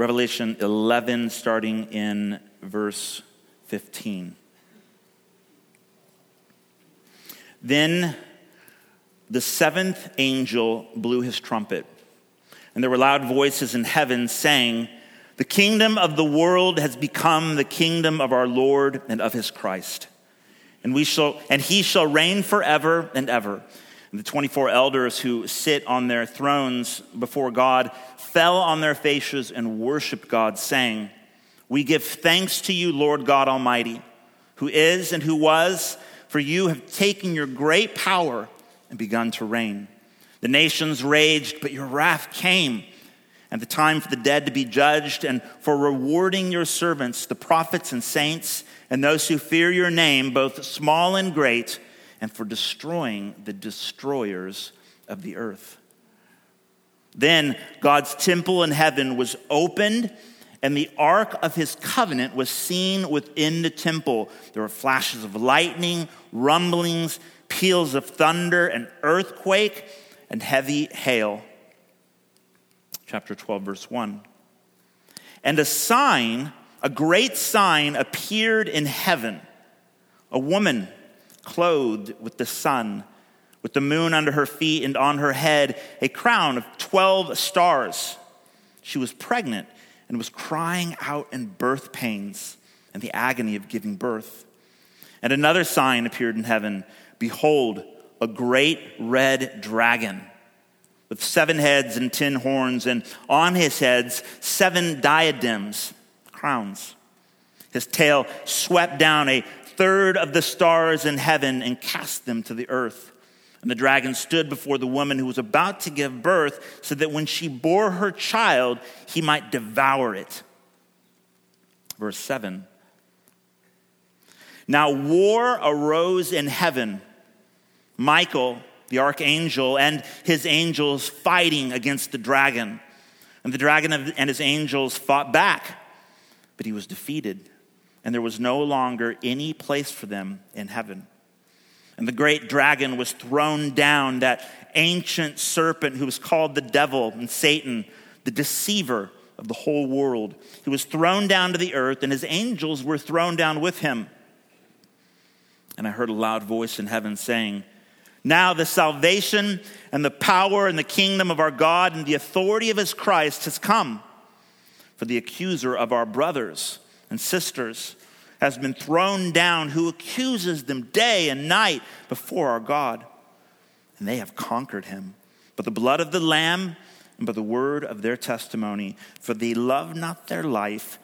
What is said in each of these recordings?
Revelation 11, starting in verse 15. Then the seventh angel blew his trumpet, and there were loud voices in heaven saying, The kingdom of the world has become the kingdom of our Lord and of his Christ. And, we shall, and he shall reign forever and ever. The 24 elders who sit on their thrones before God fell on their faces and worshiped God, saying, We give thanks to you, Lord God Almighty, who is and who was for you have taken your great power and begun to reign. The nations raged, but your wrath came, and the time for the dead to be judged, and for rewarding your servants, the prophets and saints, and those who fear your name, both small and great, and for destroying the destroyers of the earth. Then God's temple in heaven was opened and the ark of his covenant was seen within the temple. There were flashes of lightning, rumblings, peals of thunder, an earthquake, and heavy hail. Chapter 12, verse 1. And a sign, a great sign, appeared in heaven a woman clothed with the sun, with the moon under her feet, and on her head a crown of 12 stars. She was pregnant and was crying out in birth pains and the agony of giving birth. And another sign appeared in heaven Behold, a great red dragon with seven heads and ten horns, and on his heads seven diadems, crowns. His tail swept down a third of the stars in heaven and cast them to the earth. And the dragon stood before the woman who was about to give birth, so that when she bore her child, he might devour it. Verse 7. Now war arose in heaven. Michael, the archangel, and his angels fighting against the dragon. And the dragon and his angels fought back, but he was defeated, and there was no longer any place for them in heaven. And the great dragon was thrown down, that ancient serpent who was called the devil and Satan, the deceiver of the whole world. He was thrown down to the earth, and his angels were thrown down with him. And I heard a loud voice in heaven saying, Now the salvation and the power and the kingdom of our God and the authority of his Christ has come. For the accuser of our brothers and sisters has been thrown down, who accuses them day and night before our God. And they have conquered him. But the blood of the Lamb and by the word of their testimony, for they love not their life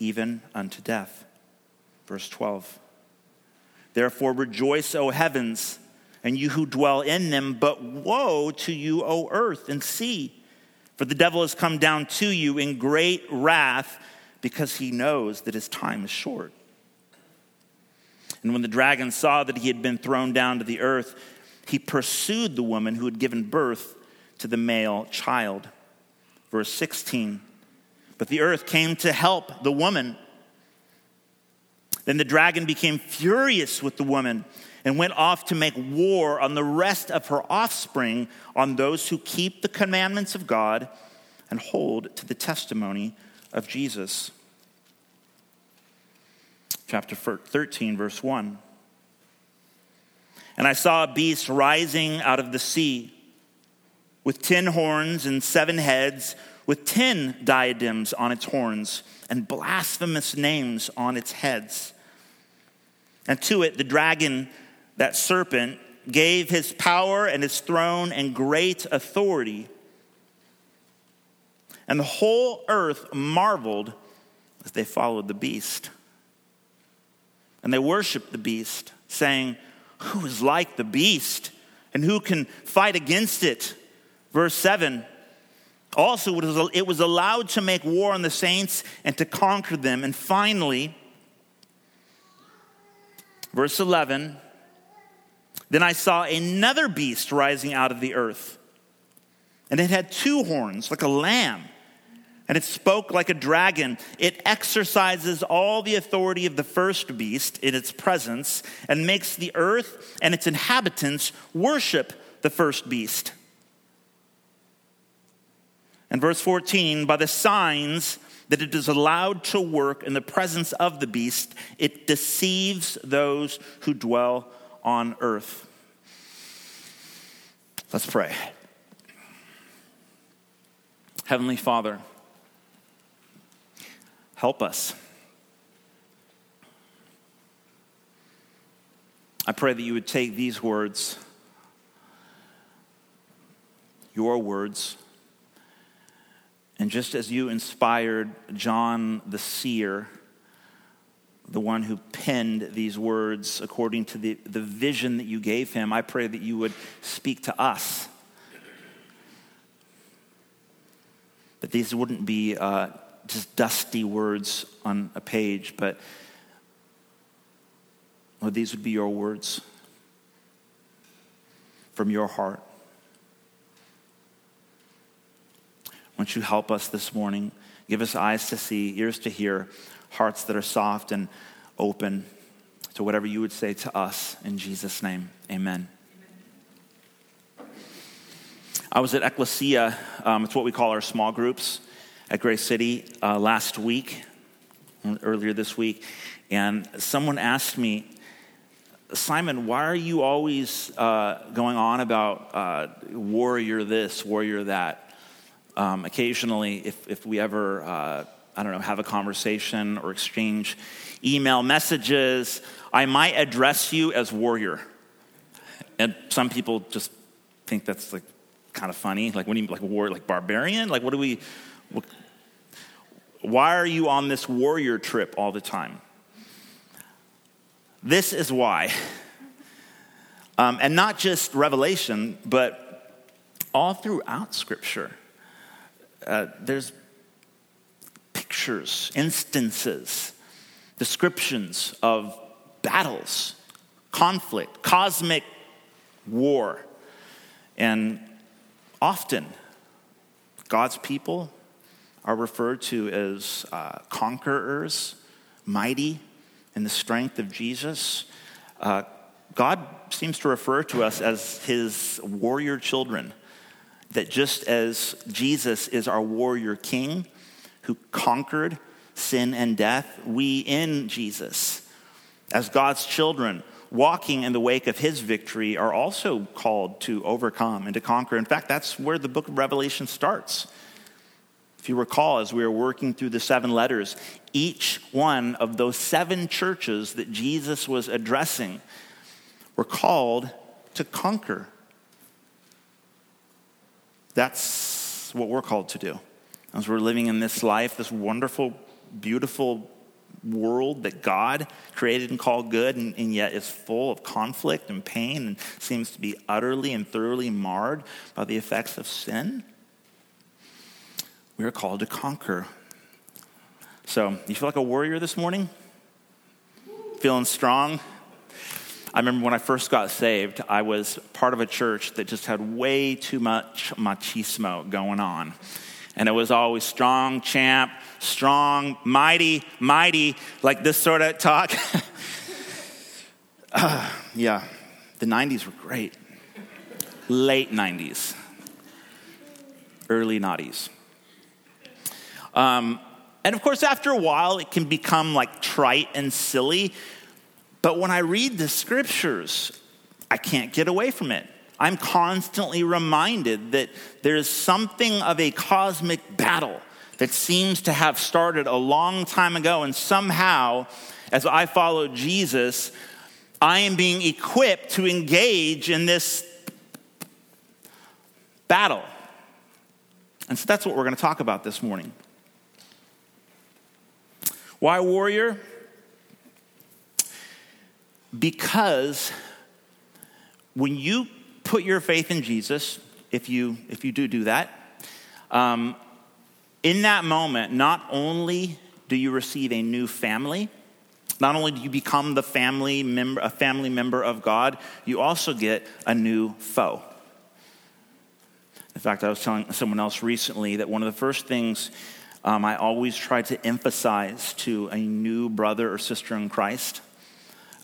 even unto death. Verse 12. Therefore rejoice, O heavens, and you who dwell in them, but woe to you, O earth and sea. For the devil has come down to you in great wrath because he knows that his time is short. And when the dragon saw that he had been thrown down to the earth, he pursued the woman who had given birth to the male child. Verse 16. But the earth came to help the woman. Then the dragon became furious with the woman and went off to make war on the rest of her offspring, on those who keep the commandments of God and hold to the testimony of Jesus chapter 13, verse 1. And I saw a beast rising out of the sea with ten horns and seven heads, with ten diadems on its horns and blasphemous names on its heads. And to it, the dragon, that serpent, gave his power and his throne and great authority. And the whole earth marveled as they followed the beast. And they worshiped the beast, saying, Who is like the beast? And who can fight against it? Verse 7 also, it was allowed to make war on the saints and to conquer them. And finally, verse 11 Then I saw another beast rising out of the earth, and it had two horns like a lamb and it spoke like a dragon. It exercises all the authority of the first beast in its presence and makes the earth and its inhabitants worship the first beast. And verse 14, by the signs that it is allowed to work in the presence of the beast, it deceives those who dwell on earth. Let's pray. Heavenly Father, help us. I pray that you would take these words, your words, and just as you inspired John the seer, the one who penned these words according to the, the vision that you gave him, I pray that you would speak to us. That these wouldn't be uh, just dusty words on a page, but Lord, these would be your words from your heart. Won't you help us this morning? Give us eyes to see, ears to hear, hearts that are soft and open to whatever you would say to us. In Jesus' name, amen. I was at Ecclesia, um, it's what we call our small groups at Grace City uh, last week, earlier this week, and someone asked me, Simon, why are you always uh, going on about uh, warrior this, warrior that? Um, occasionally, if, if we ever, uh, I don't know, have a conversation or exchange email messages, I might address you as warrior. And some people just think that's like kind of funny. Like, what do you like war, like barbarian? Like, what do we, why are you on this warrior trip all the time? This is why. Um, and not just Revelation, but all throughout Scripture. Uh, there's pictures, instances, descriptions of battles, conflict, cosmic war. And often, God's people are referred to as uh, conquerors, mighty, in the strength of Jesus, uh, God seems to refer to us as his warrior children. That just as Jesus is our warrior king who conquered sin and death, we in Jesus, as God's children, walking in the wake of his victory, are also called to overcome and to conquer. In fact, that's where the book of Revelation starts. If you recall, as we were working through the seven letters, each one of those seven churches that Jesus was addressing were called to conquer. That's what we're called to do. As we're living in this life, this wonderful, beautiful world that God created and called good, and, and, yet is full of conflict and pain and seems to be utterly and thoroughly marred by the effects of sin. We are called to conquer. So, you feel like a warrior this morning? Feeling strong? I remember when I first got saved, I was part of a church that just had way too much machismo going on. And it was always strong, champ, strong, mighty, mighty, like this sort of talk. uh, yeah, the 90s were great. Late 90s, early 90s. Um, and of course, after a while, it can become like trite and silly. But when I read the scriptures, I can't get away from it. I'm constantly reminded that there's something of a cosmic battle that seems to have started a long time ago. And somehow, as I follow Jesus, I am being equipped to engage in this battle. And so that's what we're going to talk about this morning. Why warrior? Because when you put your faith in Jesus, if you, if you do do that, um, in that moment, not only do you receive a new family, not only do you become the family member, a family member of God, you also get a new foe. In fact, I was telling someone else recently that one of the first things um, I always try to emphasize to a new brother or sister in Christ.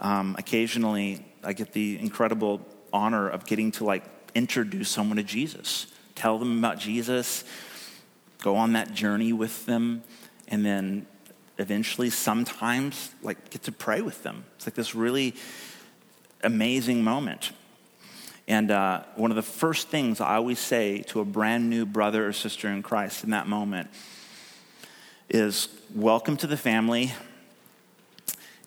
Um, occasionally, I get the incredible honor of getting to like introduce someone to Jesus, tell them about Jesus, go on that journey with them. and then eventually, sometimes, like get to pray with them. It's like this really amazing moment. And uh, one of the first things I always say to a brand new brother or sister in Christ in that moment is welcome to the family.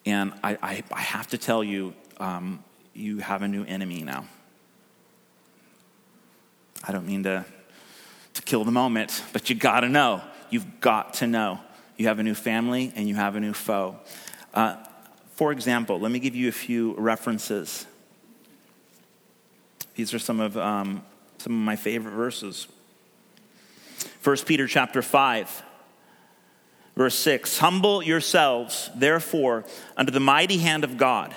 And I, I, I have to tell you, um, you have a new enemy now. I don't mean to, to kill the moment, but you got to know. You've got to know. You have a new family and you have a new foe. Uh, for example, let me give you a few references. These are some of, um, some of my favorite verses. 1 Peter chapter 5, verse 6 Humble yourselves, therefore, under the mighty hand of God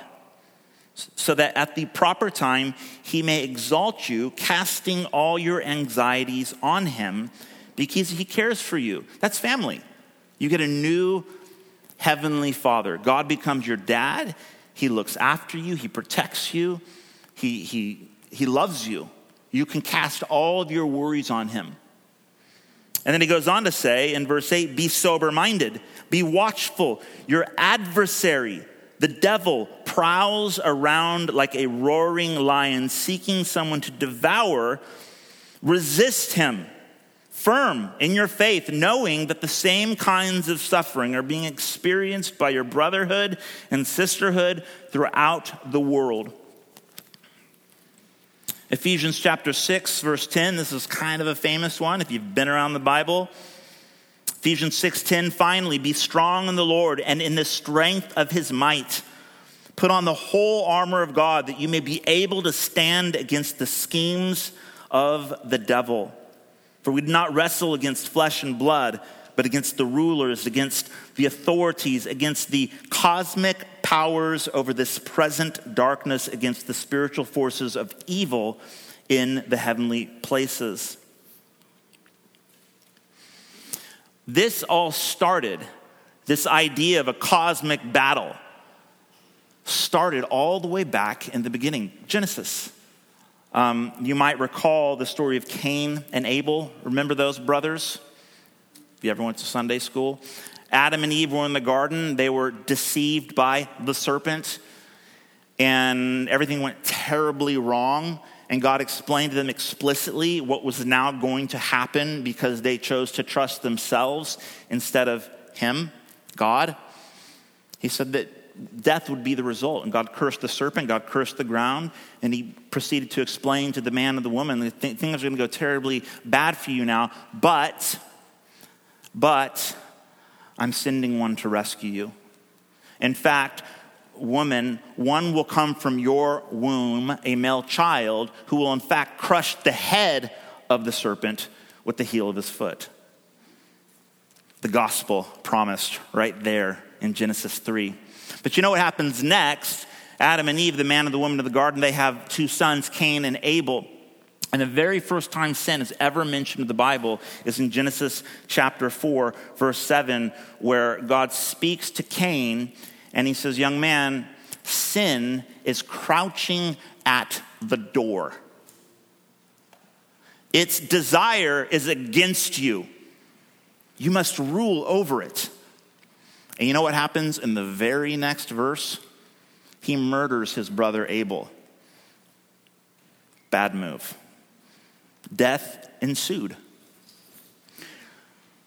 so that at the proper time he may exalt you, casting all your anxieties on him because he cares for you. That's family. You get a new heavenly father. God becomes your dad. He looks after you, he protects you, he, he, he loves you. You can cast all of your worries on him. And then he goes on to say in verse 8 be sober minded, be watchful. Your adversary, the devil prowls around like a roaring lion seeking someone to devour. Resist him, firm in your faith, knowing that the same kinds of suffering are being experienced by your brotherhood and sisterhood throughout the world. Ephesians chapter 6, verse 10, this is kind of a famous one if you've been around the Bible. Ephesians 6:10 finally be strong in the Lord and in the strength of his might. Put on the whole armor of God that you may be able to stand against the schemes of the devil. For we do not wrestle against flesh and blood but against the rulers against the authorities against the cosmic powers over this present darkness against the spiritual forces of evil in the heavenly places This all started, this idea of a cosmic battle started all the way back in the beginning Genesis. Um, you might recall the story of Cain and Abel. Remember those brothers? If you ever went to Sunday school, Adam and Eve were in the garden. They were deceived by the serpent, and everything went terribly wrong and God explained to them explicitly what was now going to happen because they chose to trust themselves instead of Him, God. He said that death would be the result. And God cursed the serpent, God cursed the ground, and He proceeded to explain to the man and the woman that things are going to go terribly bad for you now, but, but, I'm sending one to rescue you. In fact, woman, one will come from your womb, a male child, who will in fact crush the head of the serpent with the heel of his foot. The gospel promised right there in Genesis 3. But you know what happens next? Adam and Eve, the man and the woman of the garden, they have two sons, Cain and Abel. And the very first time sin is ever mentioned in the Bible is in Genesis chapter 4, verse 7, where God speaks to Cain and he says, Young man, sin is crouching at the door. Its desire is against you. You must rule over it. And you know what happens in the very next verse? He murders his brother Abel. Bad move. Death ensued.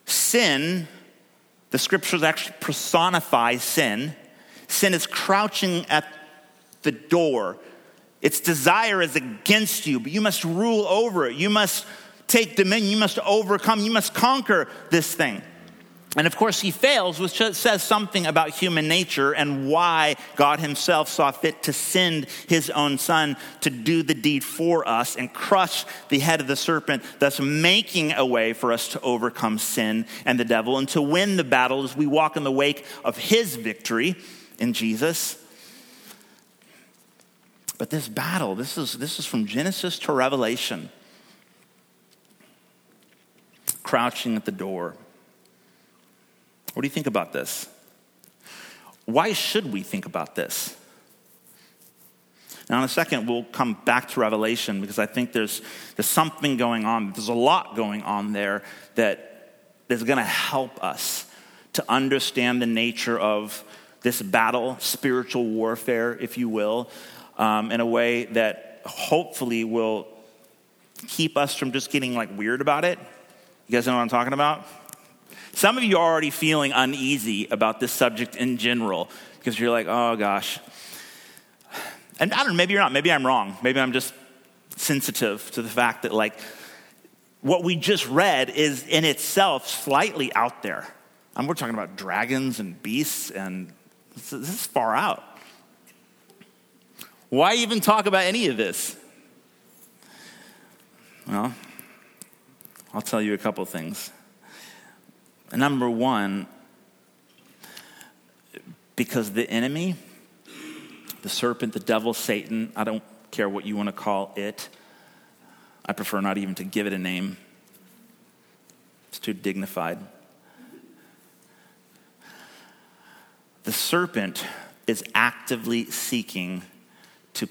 Sin, the scriptures actually personify sin Sin is crouching at the door. Its desire is against you, but you must rule over it. You must take dominion. You must overcome. You must conquer this thing. And of course, he fails, which says something about human nature and why God himself saw fit to send his own son to do the deed for us and crush the head of the serpent, thus making a way for us to overcome sin and the devil and to win the battle as we walk in the wake of his victory in Jesus. But this battle, this is, this is from Genesis to Revelation, crouching at the door. What do you think about this? Why should we think about this? Now, in a second, we'll come back to Revelation because I think there's, there's something going on. There's a lot going on there that is going to help us to understand the nature of this battle, spiritual warfare, if you will, um, in a way that hopefully will keep us from just getting like weird about it. You guys know what I'm talking about? Some of you are already feeling uneasy about this subject in general because you're like, oh gosh. And I don't know, maybe you're not. Maybe I'm wrong. Maybe I'm just sensitive to the fact that, like, what we just read is in itself slightly out there. And we're talking about dragons and beasts, and this is far out. Why even talk about any of this? Well, I'll tell you a couple things. Number one, because the enemy, the serpent, the devil, Satan, I don't care what you want to call it, I prefer not even to give it a name, it's too dignified. The serpent is actively seeking to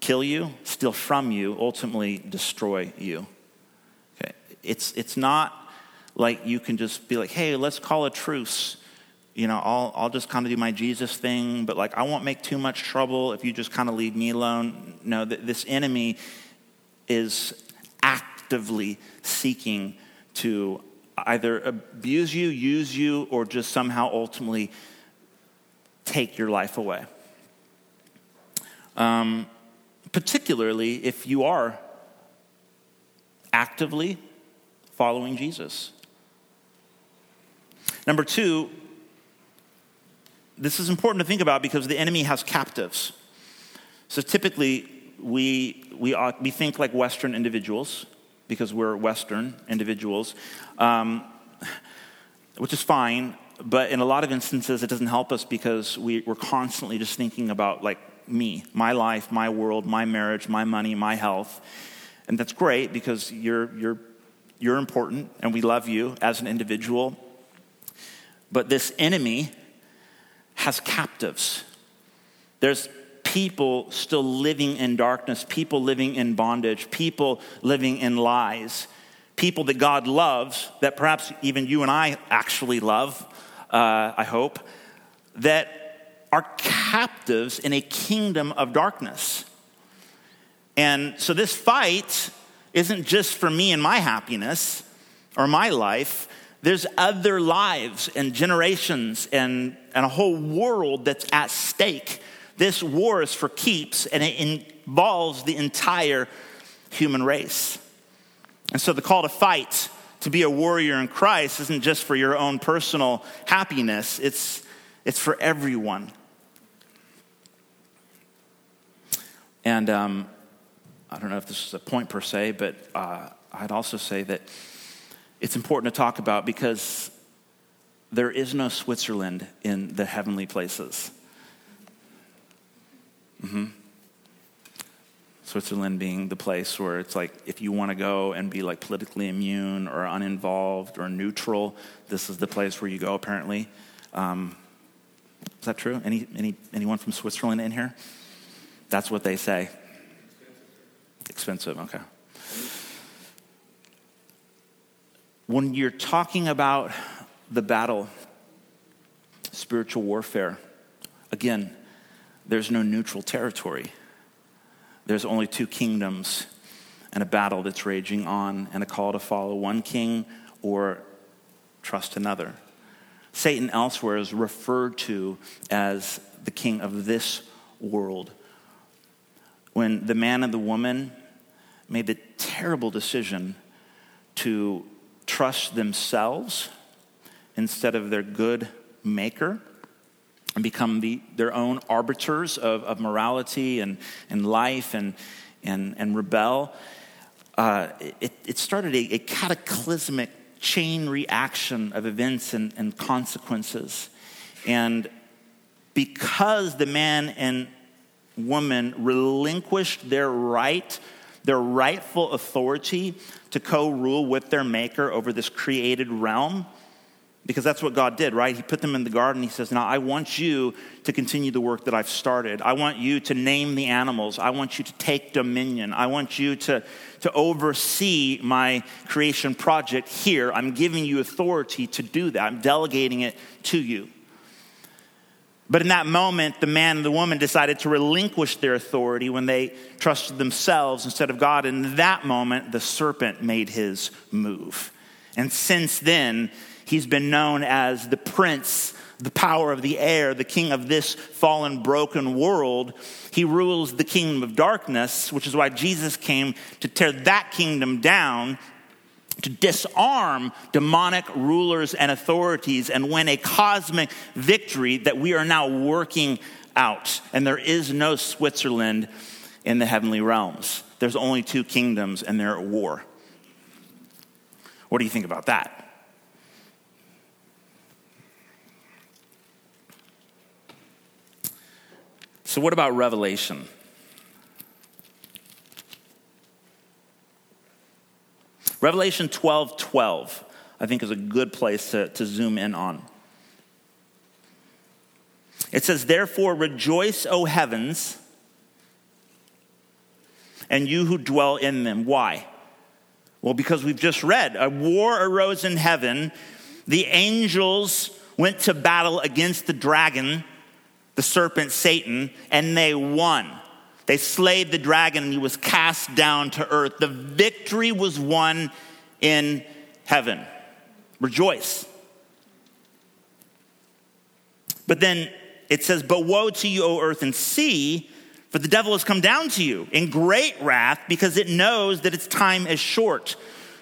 kill you, steal from you, ultimately destroy you. Okay. It's, it's not like you can just be like, hey, let's call a truce. You know, I'll, I'll just kind of do my Jesus thing, but like, I won't make too much trouble if you just kind of leave me alone. No, this enemy is actively seeking to either abuse you, use you, or just somehow ultimately take your life away. Um, particularly if you are actively following Jesus. Number two, this is important to think about because the enemy has captives. So typically, we, we, ought, we think like Western individuals because we're Western individuals, um, which is fine. But in a lot of instances, it doesn't help us because we, we're constantly just thinking about like me, my life, my world, my marriage, my money, my health. And that's great because you're, you're, you're important and we love you as an individual. But this enemy has captives. There's people still living in darkness, people living in bondage, people living in lies, people that God loves, that perhaps even you and I actually love, uh, I hope, that are captives in a kingdom of darkness. And so this fight isn't just for me and my happiness or my life there's other lives and generations and, and a whole world that's at stake. This war is for keeps, and it involves the entire human race. And so the call to fight, to be a warrior in Christ, isn't just for your own personal happiness, it's, it's for everyone. And um, I don't know if this is a point per se, but uh, I'd also say that it's important to talk about because there is no Switzerland in the heavenly places. Mm-hmm. Switzerland being the place where it's like if you want to go and be like politically immune or uninvolved or neutral, this is the place where you go. Apparently, um, is that true? Any, any anyone from Switzerland in here? That's what they say. Expensive. Okay. When you're talking about the battle, spiritual warfare, again, there's no neutral territory. There's only two kingdoms and a battle that's raging on, and a call to follow one king or trust another. Satan elsewhere is referred to as the king of this world. When the man and the woman made the terrible decision to trust themselves instead of their good maker and become the, their own arbiters of, of morality and, and life and, and, and rebel. Uh, it, it started a, a, cataclysmic chain reaction of events and, and consequences. And because the man and woman relinquished their right, their rightful authority to co rule with their maker over this created realm, because that's what God did, right? He put them in the garden. He says, Now I want you to continue the work that I've started. I want you to name the animals. I want you to take dominion. I want you to, to oversee my creation project here. I'm giving you authority to do that. I'm delegating it to you. But in that moment, the man and the woman decided to relinquish their authority when they trusted themselves instead of God. In that moment, the serpent made his move. And since then, he's been known as the prince, the power of the air, the king of this fallen, broken world. He rules the kingdom of darkness, which is why Jesus came to tear that kingdom down to disarm demonic rulers and authorities and win a cosmic victory that we are now working out. And there is no Switzerland in the heavenly realms. There's only two kingdoms and they're at war. What do you think about that? So, what about Revelation? Revelation 12 12, I think, is a good place to, to zoom in on. It says, Therefore, rejoice, O heavens, and you who dwell in them. Why? Well, because we've just read a war arose in heaven. The angels went to battle against the dragon, the serpent Satan, and they won. They slayed the dragon and he was cast down to earth. The victory was won in heaven. Rejoice. But then it says, But woe to you, O earth and sea, for the devil has come down to you in great wrath because it knows that its time is short.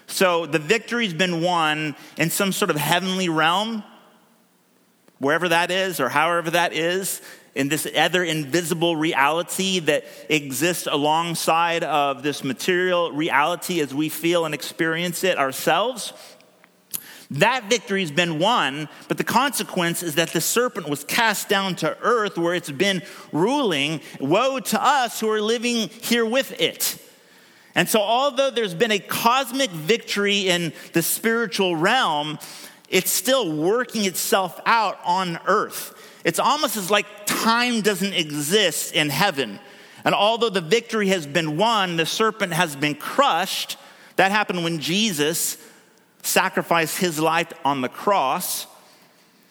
So the victory's been won in some sort of heavenly realm, wherever that is or however that is in this other invisible reality that exists alongside of this material reality as we feel and experience it ourselves. That victory's been won, but the consequence is that the serpent was cast down to earth where it's been ruling. Woe to us who are living here with it. And so, although there's been a cosmic victory in the spiritual realm, it's still working itself out on earth. It's almost as like time doesn't exist in heaven. And although the victory has been won, the serpent has been crushed. That happened when Jesus sacrificed his life on the cross.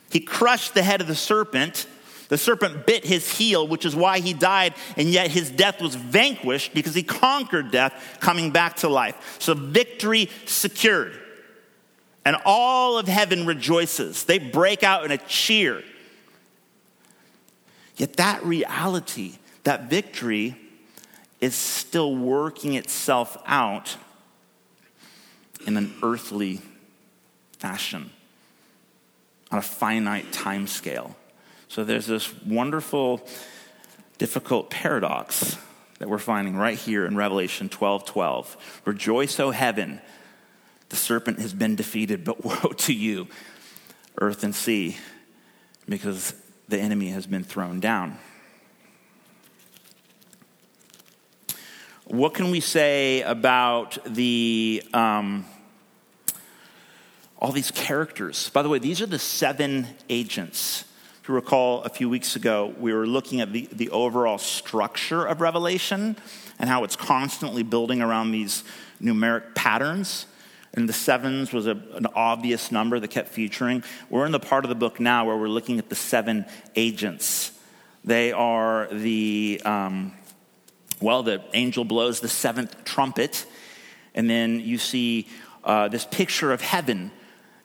He crushed the head of the serpent. The serpent bit his heel, which is why he died, and yet his death was vanquished because he conquered death, coming back to life. So, victory secured. And all of heaven rejoices. They break out in a cheer. Yet that reality, that victory, is still working itself out in an earthly fashion, on a finite time scale. So there's this wonderful, difficult paradox that we're finding right here in Revelation 12 12. Rejoice, O heaven, the serpent has been defeated, but woe to you, earth and sea, because the enemy has been thrown down. What can we say about the um, all these characters? By the way, these are the seven agents. If you recall, a few weeks ago, we were looking at the, the overall structure of Revelation and how it's constantly building around these numeric patterns. And the sevens was a, an obvious number that kept featuring. We're in the part of the book now where we're looking at the seven agents. They are the, um, well, the angel blows the seventh trumpet, and then you see uh, this picture of heaven,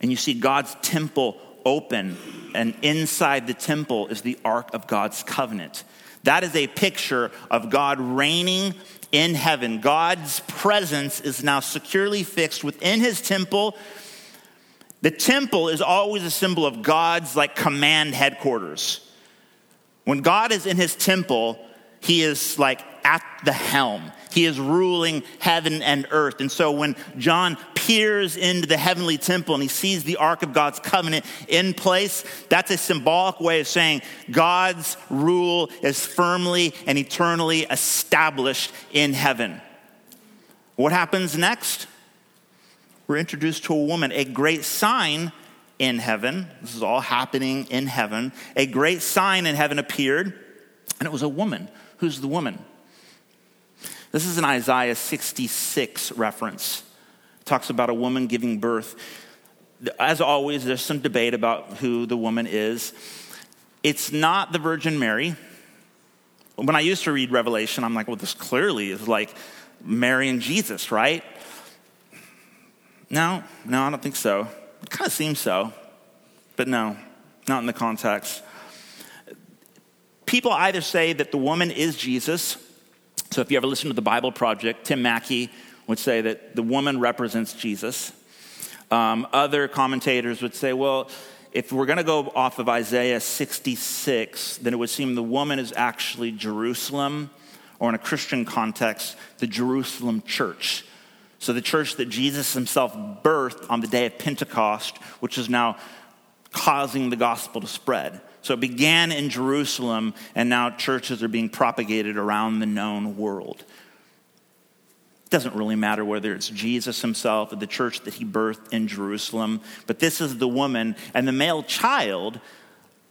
and you see God's temple open, and inside the temple is the Ark of God's covenant. That is a picture of God reigning in heaven. God's presence is now securely fixed within his temple. The temple is always a symbol of God's like command headquarters. When God is in his temple, he is like at the helm. He is ruling heaven and earth. And so when John peers into the heavenly temple and he sees the Ark of God's covenant in place, that's a symbolic way of saying God's rule is firmly and eternally established in heaven. What happens next? We're introduced to a woman, a great sign in heaven. This is all happening in heaven. A great sign in heaven appeared, and it was a woman. Who's the woman? This is an Isaiah 66 reference. It talks about a woman giving birth. As always, there's some debate about who the woman is. It's not the Virgin Mary. When I used to read Revelation, I'm like, well, this clearly is like Mary and Jesus, right? No, no, I don't think so. It kind of seems so, but no, not in the context. People either say that the woman is Jesus. So if you ever listen to the Bible Project, Tim Mackie would say that the woman represents Jesus. Um, other commentators would say, well, if we're going to go off of Isaiah 66, then it would seem the woman is actually Jerusalem, or in a Christian context, the Jerusalem church. So the church that Jesus himself birthed on the day of Pentecost, which is now causing the gospel to spread. So it began in Jerusalem, and now churches are being propagated around the known world. It doesn't really matter whether it's Jesus himself or the church that he birthed in Jerusalem, but this is the woman and the male child,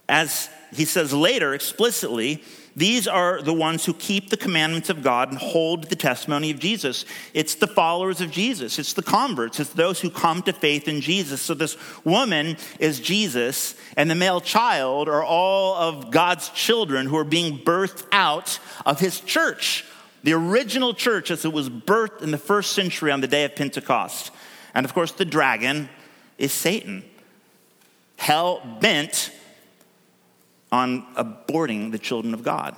as he says later explicitly, these are the ones who keep the commandments of God and hold the testimony of Jesus. It's the followers of Jesus, it's the converts, it's those who come to faith in Jesus. So this woman is Jesus, and the male child are all of God's children who are being birthed out of his church. The original church as it was birthed in the first century on the day of Pentecost. And of course, the dragon is Satan, hell bent on aborting the children of God.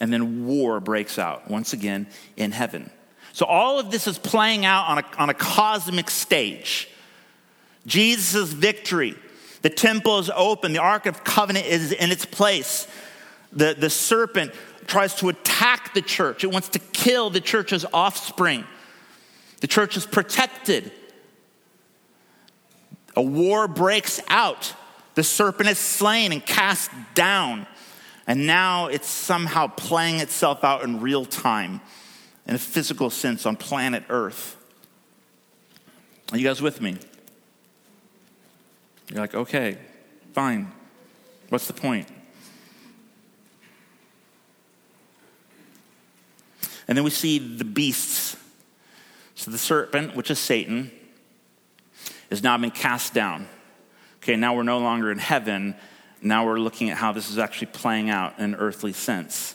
And then war breaks out once again in heaven. So all of this is playing out on a, on a cosmic stage. Jesus' victory. The temple is open. The Ark of Covenant is in its place. The, the serpent tries to attack the church, it wants to kill the church's offspring. The church is protected. A war breaks out. The serpent is slain and cast down. And now it's somehow playing itself out in real time, in a physical sense, on planet Earth. Are you guys with me? You're like, okay, fine. What's the point? And then we see the beasts. So the serpent, which is Satan, has now been cast down. Okay, now we're no longer in heaven. Now we're looking at how this is actually playing out in an earthly sense.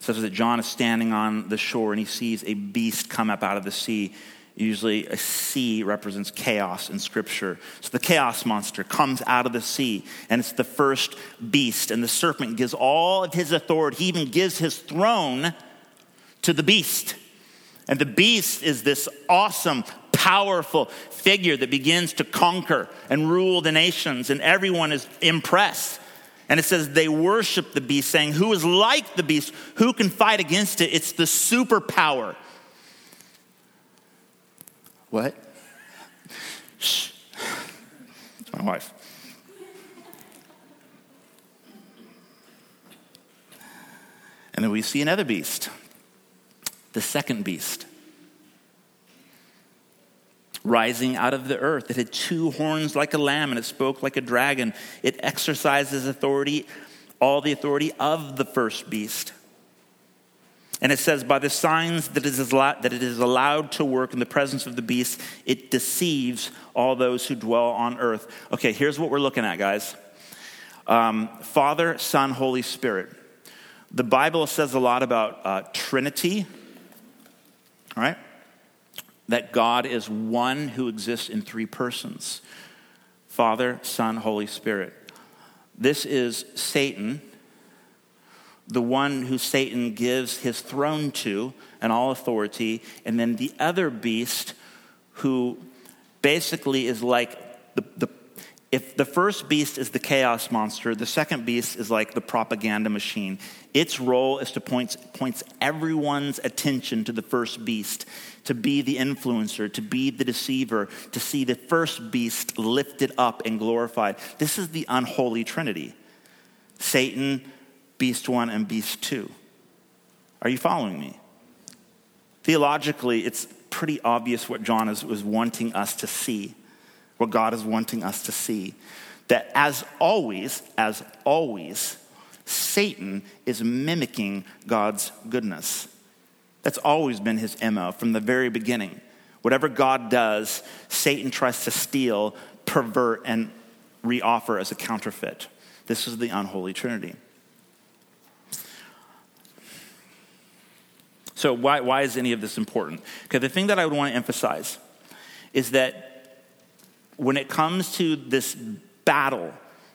Says that John is standing on the shore and he sees a beast come up out of the sea. Usually, a sea represents chaos in Scripture. So, the chaos monster comes out of the sea, and it's the first beast. And the serpent gives all of his authority. He even gives his throne to the beast. And the beast is this awesome, powerful figure that begins to conquer and rule the nations, and everyone is impressed. And it says they worship the beast, saying, Who is like the beast? Who can fight against it? It's the superpower. What? Shh. It's my wife. And then we see another beast, the second beast rising out of the earth. It had two horns like a lamb and it spoke like a dragon. It exercises authority, all the authority of the first beast. And it says, by the signs that it, is allowed, to work in the presence of the beast, it deceives all those who dwell on earth. Okay, here's what we're looking at, guys um, Father, Son, Holy Spirit. The Bible says a lot about uh, Trinity, all right? That God is one who exists in three persons Father, Son, Holy Spirit. This is Satan, the one who Satan gives his throne to and all authority, and then the other beast who basically is like the, the if the first beast is the chaos monster, the second beast is like the propaganda machine. Its role is to point points everyone's attention to the first beast, to be the influencer, to be the deceiver, to see the first beast lifted up and glorified. This is the unholy trinity Satan, beast one, and beast two. Are you following me? Theologically, it's pretty obvious what John is, was wanting us to see, what God is wanting us to see. That as always, as always, Satan is mimicking God's goodness. That's always been his MO from the very beginning. Whatever God does, Satan tries to steal, pervert, and reoffer as a counterfeit. This is the unholy trinity. So, why, why is any of this important? Because the thing that I would want to emphasize is that when it comes to this battle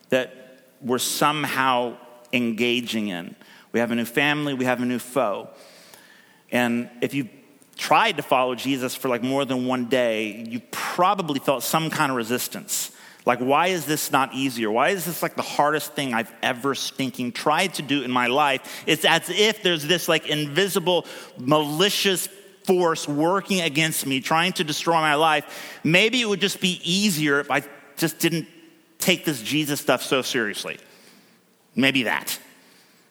that we're somehow engaging in, we have a new family, we have a new foe. And if you've tried to follow Jesus for like more than one day, you probably felt some kind of resistance. Like, why is this not easier? Why is this like the hardest thing I've ever stinking tried to do in my life? It's as if there's this like invisible, malicious force working against me, trying to destroy my life. Maybe it would just be easier if I just didn't take this Jesus stuff so seriously. Maybe that.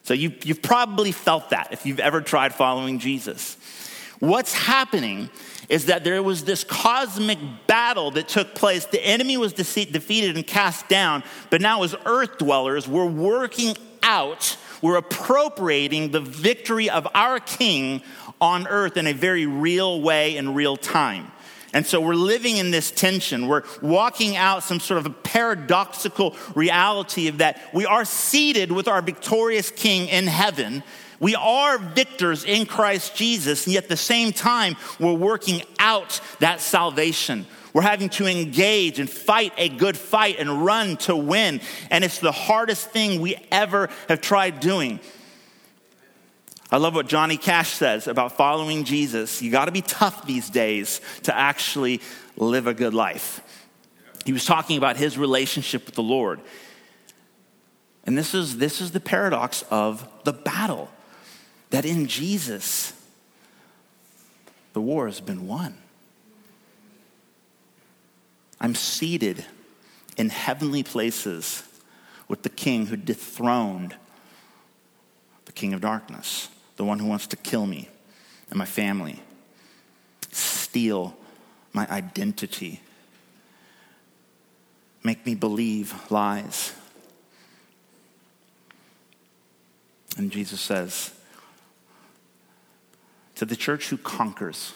So you, you've probably felt that if you've ever tried following Jesus. What's happening is that there was this cosmic battle that took place. The enemy was defeated and cast down, but now as earth dwellers, we're working out, we're appropriating the victory of our king on earth in a very real way in real time. And so we're living in this tension. We're walking out some sort of a paradoxical reality of that we are seated with our victorious king in heaven. We are victors in Christ Jesus, and yet at the same time, we're working out that salvation. We're having to engage and fight a good fight and run to win. And it's the hardest thing we ever have tried doing. I love what Johnny Cash says about following Jesus. You got to be tough these days to actually live a good life. He was talking about his relationship with the Lord. And this is, this is the paradox of the battle that in Jesus, the war has been won. I'm seated in heavenly places with the king who dethroned the king of darkness the one who wants to kill me and my family, steal my identity, make me believe lies. And Jesus says, to the church who conquers,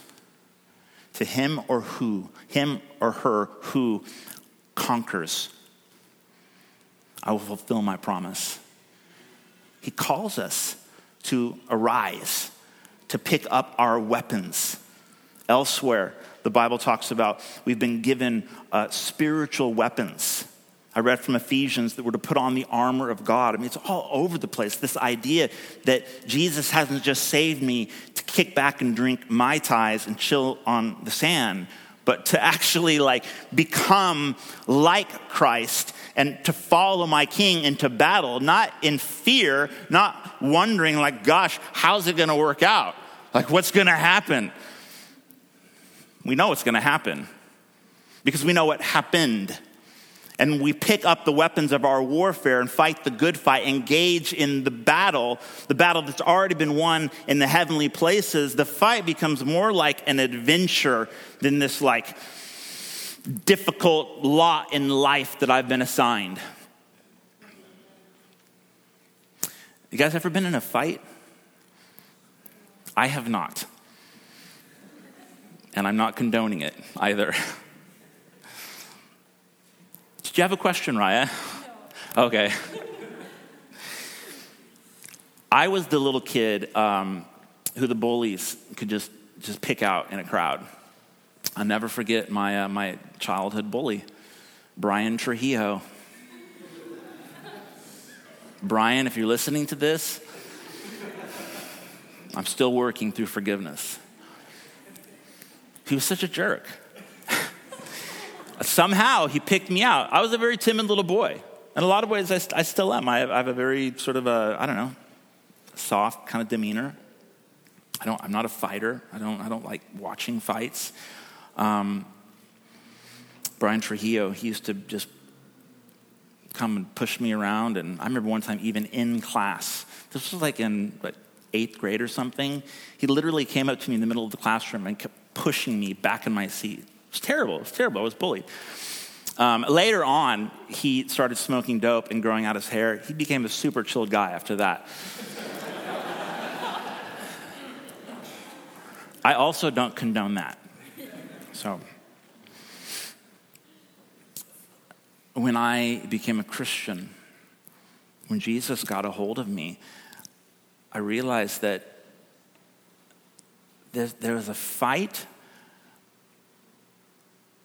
to him or who, him or her who conquers, I will fulfill my promise. He calls us to arise, to pick up our weapons. Elsewhere, the Bible talks about we've been given uh, spiritual weapons. I read from Ephesians that we're to put on the armor of God. I mean, it's all over the place. This idea that Jesus hasn't just saved me to kick back and drink Mai Tais and chill on the sand, but to actually like become like Christ and to follow my king into battle, not in fear, not wondering, like, gosh, how's it gonna work out? Like, what's gonna happen? We know it's gonna happen because we know what happened. And we pick up the weapons of our warfare and fight the good fight, engage in the battle, the battle that's already been won in the heavenly places. The fight becomes more like an adventure than this, like, difficult lot in life that I've been assigned. You guys ever been in a fight? I have not. And I'm not condoning it either. Did you have a question, Raya? Okay. I was the little kid um, who the bullies could just, just pick out in a crowd. I'll never forget my, uh, my childhood bully, Brian Trujillo. Brian, if you're listening to this, I'm still working through forgiveness. He was such a jerk. Somehow he picked me out. I was a very timid little boy. In a lot of ways, I, I still am. I have, I have, a very sort of a, I don't know, soft kind of demeanor. I don't, I'm not a fighter. I don't, I don't like watching fights. Um, Brian Trujillo, he used to just come and push me around. And I remember one time, even in class, this was like in what, eighth grade or something, he literally came up to me in the middle of the classroom and kept pushing me back in my seat. It was terrible. It was terrible. I was bullied. Um, later on, he started smoking dope and growing out his hair. He became a super chilled guy after that. I also don't condone that. So, when I became a Christian, when Jesus got a hold of me, I realized that there was a fight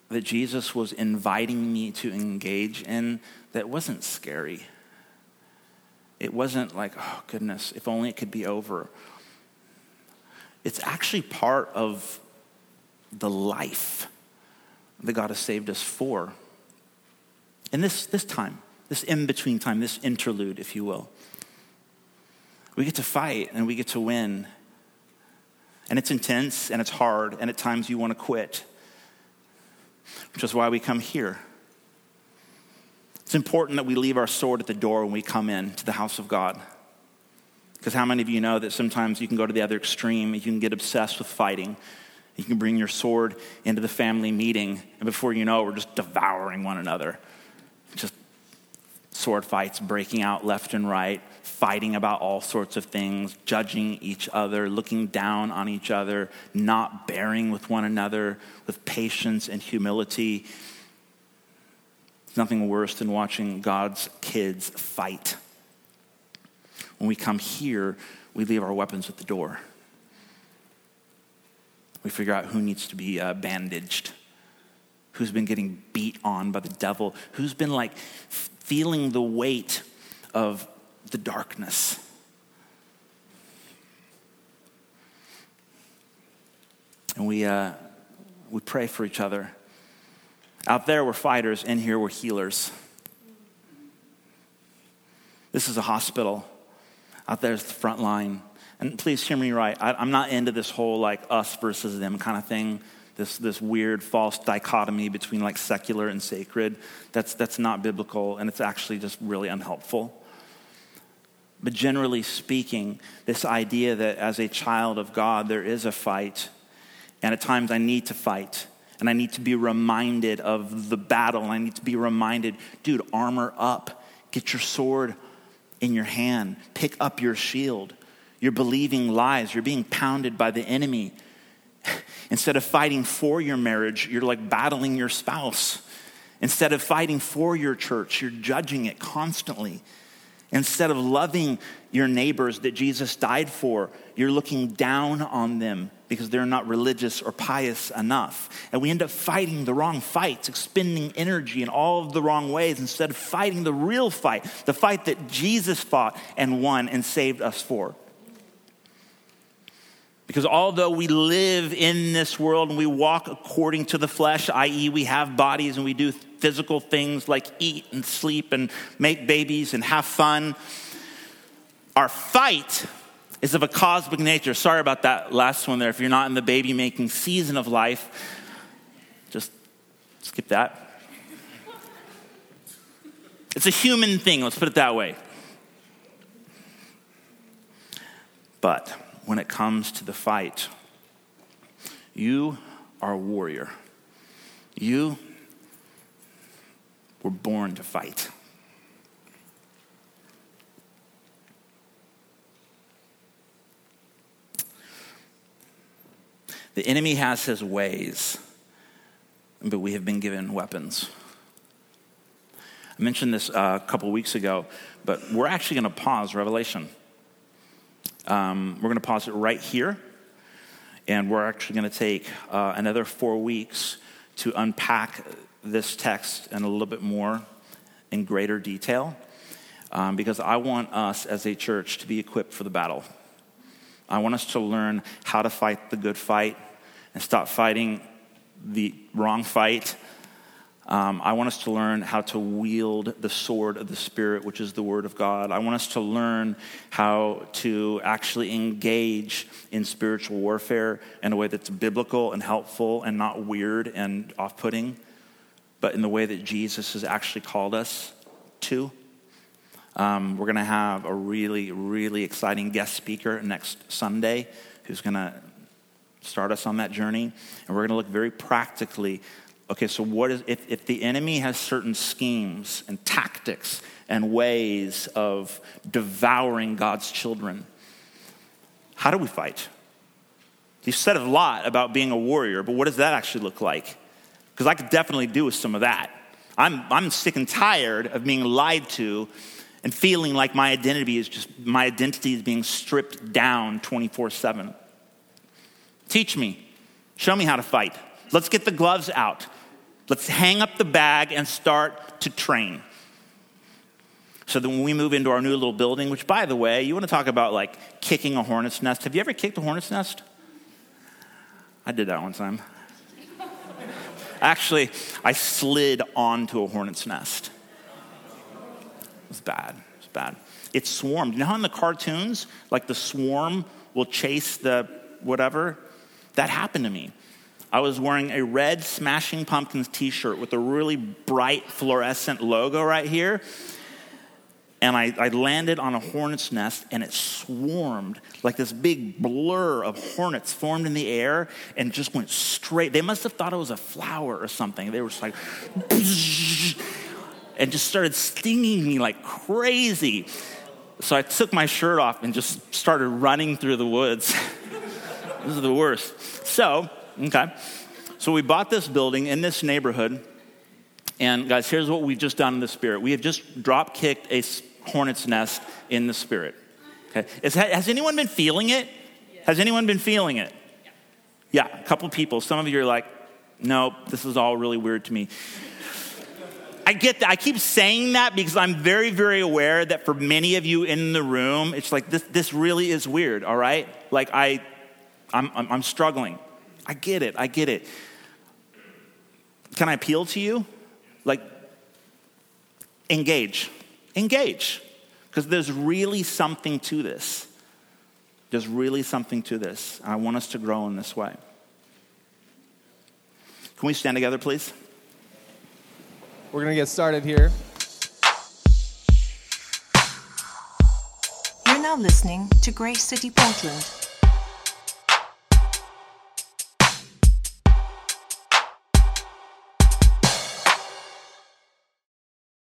that Jesus was inviting me to engage in that wasn't scary. It wasn't like, oh, goodness, if only it could be over. It's actually part of the life that God has saved us for. In this, this time, this in between time, this interlude, if you will, we get to fight and we get to win. And it's intense and it's hard, and at times you want to quit, which is why we come here. It's important that we leave our sword at the door when we come in to the house of God. Because how many of you know that sometimes you can go to the other extreme, you can get obsessed with fighting. You can bring your sword into the family meeting, and before you know it, we're just devouring one another. Just sword fights breaking out left and right, fighting about all sorts of things, judging each other, looking down on each other, not bearing with one another with patience and humility. There's nothing worse than watching God's kids fight. When we come here, we leave our weapons at the door. We figure out who needs to be uh, bandaged, who's been getting beat on by the devil, who's been like feeling the weight of the darkness. And we, uh, we pray for each other. Out there, we're fighters. In here, we're healers. This is a hospital. Out there's the front line. And please hear me right. I, I'm not into this whole like us versus them kind of thing. This, this weird false dichotomy between like secular and sacred. That's, that's not biblical and it's actually just really unhelpful. But generally speaking, this idea that as a child of God, there is a fight, and at times I need to fight, and I need to be reminded of the battle, I need to be reminded, dude, armor up, get your sword in your hand, pick up your shield. You're believing lies, you're being pounded by the enemy. Instead of fighting for your marriage, you're like battling your spouse. Instead of fighting for your church, you're judging it constantly. Instead of loving your neighbors that Jesus died for, you're looking down on them because they're not religious or pious enough. And we end up fighting the wrong fights, expending energy in all of the wrong ways instead of fighting the real fight, the fight that Jesus fought and won and saved us for. Because although we live in this world and we walk according to the flesh, i.e., we have bodies and we do physical things like eat and sleep and make babies and have fun, our fight is of a cosmic nature. Sorry about that last one there. If you're not in the baby making season of life, just skip that. It's a human thing, let's put it that way. But when it comes to the fight. You are a warrior. You were born to fight. The enemy has his ways, but we have been given weapons. I mentioned this uh, a couple weeks ago, but we're actually going to pause Revelation. Um, we're going to pause it right here, and we're actually going to take uh, another four weeks to unpack this text in a little bit more in greater detail, um, because I want us as a church to be equipped for the battle. I want us to learn how to fight the good fight and stop fighting the wrong fight um, I want us to learn how to wield the sword of the Spirit, which is the Word of God. I want us to learn how to actually engage in spiritual warfare in a way that's biblical and helpful and not weird and off putting, but in the way that Jesus has actually called us to. Um, we're going to have a really, really exciting guest speaker next Sunday who's going to start us on that journey. And we're going to look very practically. Okay, so what is, if, if the enemy has certain schemes and tactics and ways of devouring God's children, how do we fight? You've said a lot about being a warrior, but what does that actually look like? Because I could definitely do with some of that. I'm, I'm sick and tired of being lied to and feeling like my identity is just my identity is being stripped down 24-7 teach me show me how to fight let's get the gloves out let's hang up the bag and start to train so that when we move into our new little building which by the way you want to talk about like kicking a hornet's nest have you ever kicked a hornet's nest i did that one time actually i slid onto a hornet's nest It was bad. It was bad. It swarmed. You know how in the cartoons, like the swarm will chase the whatever? That happened to me. I was wearing a red Smashing Pumpkins t shirt with a really bright fluorescent logo right here. And I, I, landed on a hornet's nest and it swarmed like this big blur of hornets formed in the air and just went straight. They must have thought it was a flower or something. They were just like, and just started stinging me like crazy. So I took my shirt off and just started running through the woods. this is the worst. So, okay. So we bought this building in this neighborhood. And guys, here's what we've just done in the spirit. We have just drop kicked a hornet's nest in the spirit. Okay. Is, has anyone been feeling it? Has anyone been feeling it? Yeah, a couple people. Some of you are like, no, this is all really weird to me. I get that. I keep saying that because I'm very, very aware that for many of you in the room, it's like this, this really is weird, all right? Like I, I'm, I'm, I'm struggling. I get it. I get it. Can I appeal to you? Like, engage. Engage. Because there's really something to this. There's really something to this. I want us to grow in this way. Can we stand together, please? We're going to get started here. You're now listening to Grace City Portland.